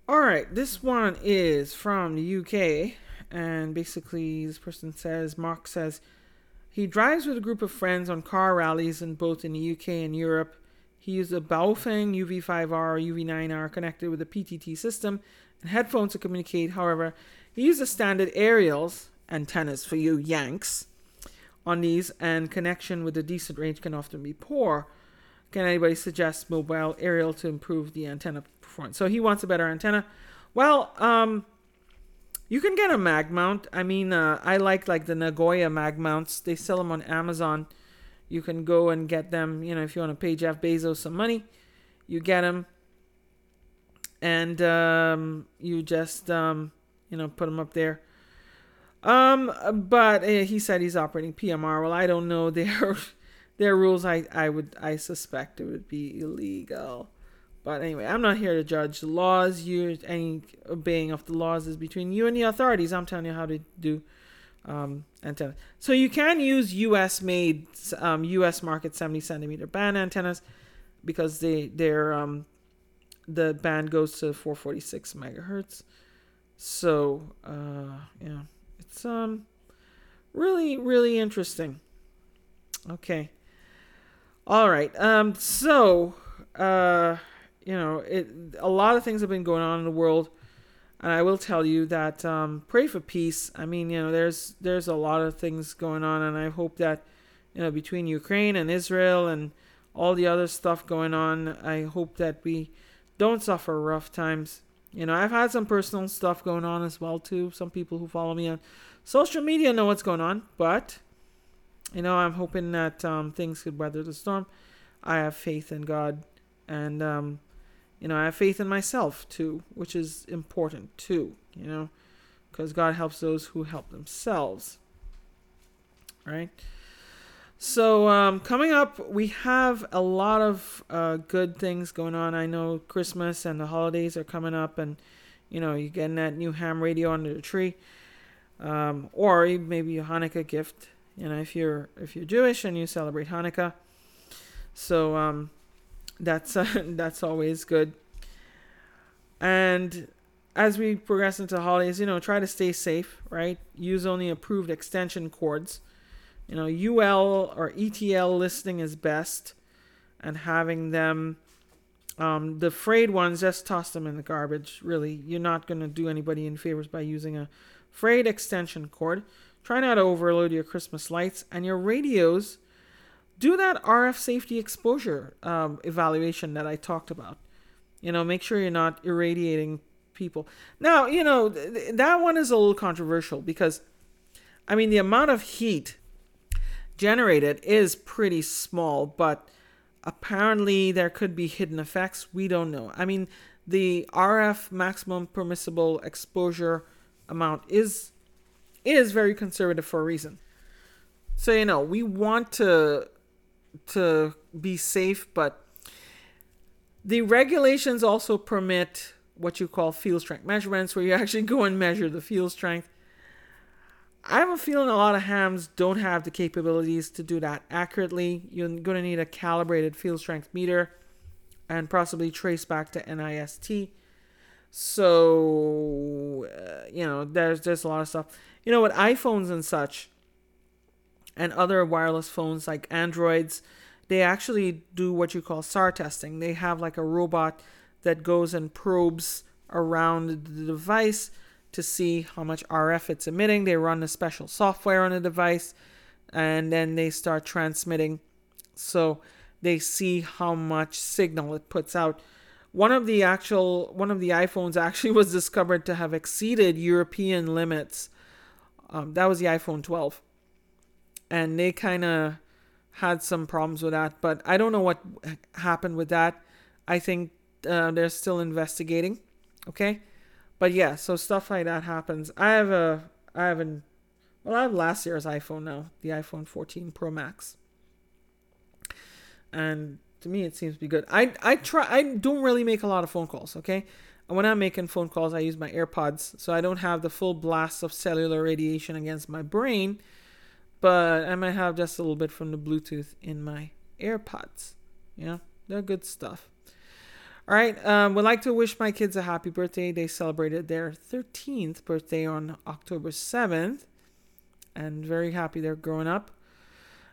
All right, this one is from the UK, and basically, this person says, Mark says, he drives with a group of friends on car rallies in both in the UK and Europe. He used a Baofeng UV5R or UV9R connected with a PTT system and headphones to communicate. However, he used the standard aerials, antennas for you Yanks, on these, and connection with a decent range can often be poor. Can anybody suggest mobile aerial to improve the antenna performance? So he wants a better antenna. Well, um, you can get a mag mount. I mean, uh, I like like the Nagoya mag mounts. They sell them on Amazon. You can go and get them. You know, if you want to pay Jeff Bezos some money, you get them, and um, you just um, you know put them up there. Um, but uh, he said he's operating PMR. Well, I don't know. They're their rules I, I would I suspect it would be illegal. But anyway, I'm not here to judge the laws. You any obeying of the laws is between you and the authorities. I'm telling you how to do um, antenna. So you can use U.S. made um, U.S. market 70 centimeter band antennas because they they're um, the band goes to 446 megahertz. So uh, yeah, it's um really really interesting. Okay. All right. Um. So, uh, you know, it a lot of things have been going on in the world, and I will tell you that um, pray for peace. I mean, you know, there's there's a lot of things going on, and I hope that you know between Ukraine and Israel and all the other stuff going on, I hope that we don't suffer rough times. You know, I've had some personal stuff going on as well too. Some people who follow me on social media know what's going on, but you know, I'm hoping that um, things could weather the storm. I have faith in God, and um, you know, I have faith in myself too, which is important too. You know, because God helps those who help themselves. Right. So um, coming up, we have a lot of uh, good things going on. I know Christmas and the holidays are coming up, and you know you're getting that new ham radio under the tree, um, or maybe a Hanukkah gift. You know, if you're if you're Jewish and you celebrate Hanukkah, so um, that's uh, that's always good. And as we progress into holidays, you know, try to stay safe, right? Use only approved extension cords you know, UL or ETL listing is best, and having them, um, the frayed ones, just toss them in the garbage. Really, you're not going to do anybody in favors by using a frayed extension cord. Try not to overload your Christmas lights and your radios. Do that RF safety exposure um, evaluation that I talked about. You know, make sure you're not irradiating people. Now, you know, th- that one is a little controversial because, I mean, the amount of heat generated is pretty small, but apparently there could be hidden effects. We don't know. I mean, the RF maximum permissible exposure amount is is very conservative for a reason. So you know, we want to to be safe, but the regulations also permit what you call field strength measurements where you actually go and measure the field strength I have a feeling a lot of hams don't have the capabilities to do that accurately. You're going to need a calibrated field strength meter and possibly trace back to NIST. So, uh, you know, there's there's a lot of stuff. You know, with iPhones and such and other wireless phones like Androids, they actually do what you call SAR testing. They have like a robot that goes and probes around the device to see how much RF it's emitting. They run a special software on the device and then they start transmitting. So they see how much signal it puts out. One of the actual one of the iPhones actually was discovered to have exceeded European limits. Um, that was the iPhone 12, and they kind of had some problems with that. But I don't know what happened with that. I think uh, they're still investigating. Okay, but yeah, so stuff like that happens. I have a I have an well, I have last year's iPhone now, the iPhone 14 Pro Max. And to me it seems to be good. I I try I don't really make a lot of phone calls, okay? When I'm making phone calls, I use my AirPods, so I don't have the full blast of cellular radiation against my brain, but I might have just a little bit from the Bluetooth in my AirPods. Yeah, they're good stuff. All right. Um, would like to wish my kids a happy birthday. They celebrated their 13th birthday on October 7th. And very happy they're growing up.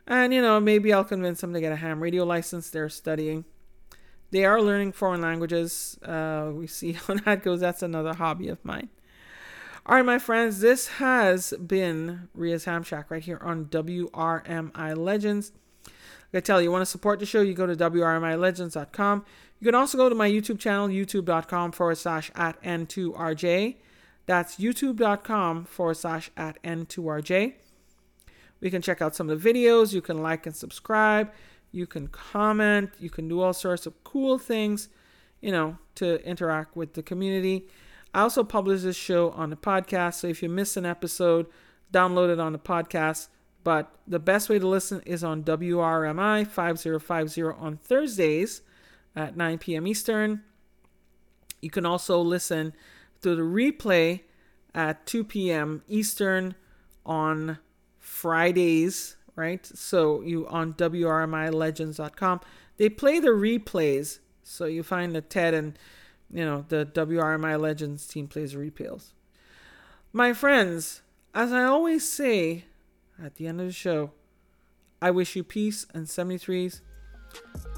And, you know, maybe I'll convince them to get a ham radio license. They're studying. They are learning foreign languages. Uh, we see how that goes. That's another hobby of mine. All right, my friends, this has been Ria's Ham Shack right here on WRMI Legends. I tell you, you want to support the show, you go to WRMILegends.com. You can also go to my YouTube channel, youtube.com forward slash at N2RJ. That's youtube.com forward slash at N2RJ. We can check out some of the videos. You can like and subscribe. You can comment. You can do all sorts of cool things, you know, to interact with the community. I also publish this show on the podcast. So if you miss an episode, download it on the podcast. But the best way to listen is on WRMI 5050 on Thursdays at 9 p.m. Eastern. You can also listen to the replay at 2 p.m. Eastern on Fridays, right? So you on WRMILegends.com. They play the replays. So you find that Ted and you know the WRMI Legends team plays replays. My friends, as I always say at the end of the show, I wish you peace and 73s.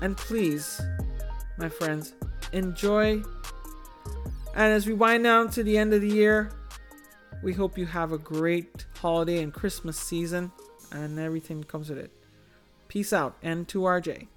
And please my friends. Enjoy. And as we wind down to the end of the year, we hope you have a great holiday and Christmas season and everything comes with it. Peace out. N2RJ.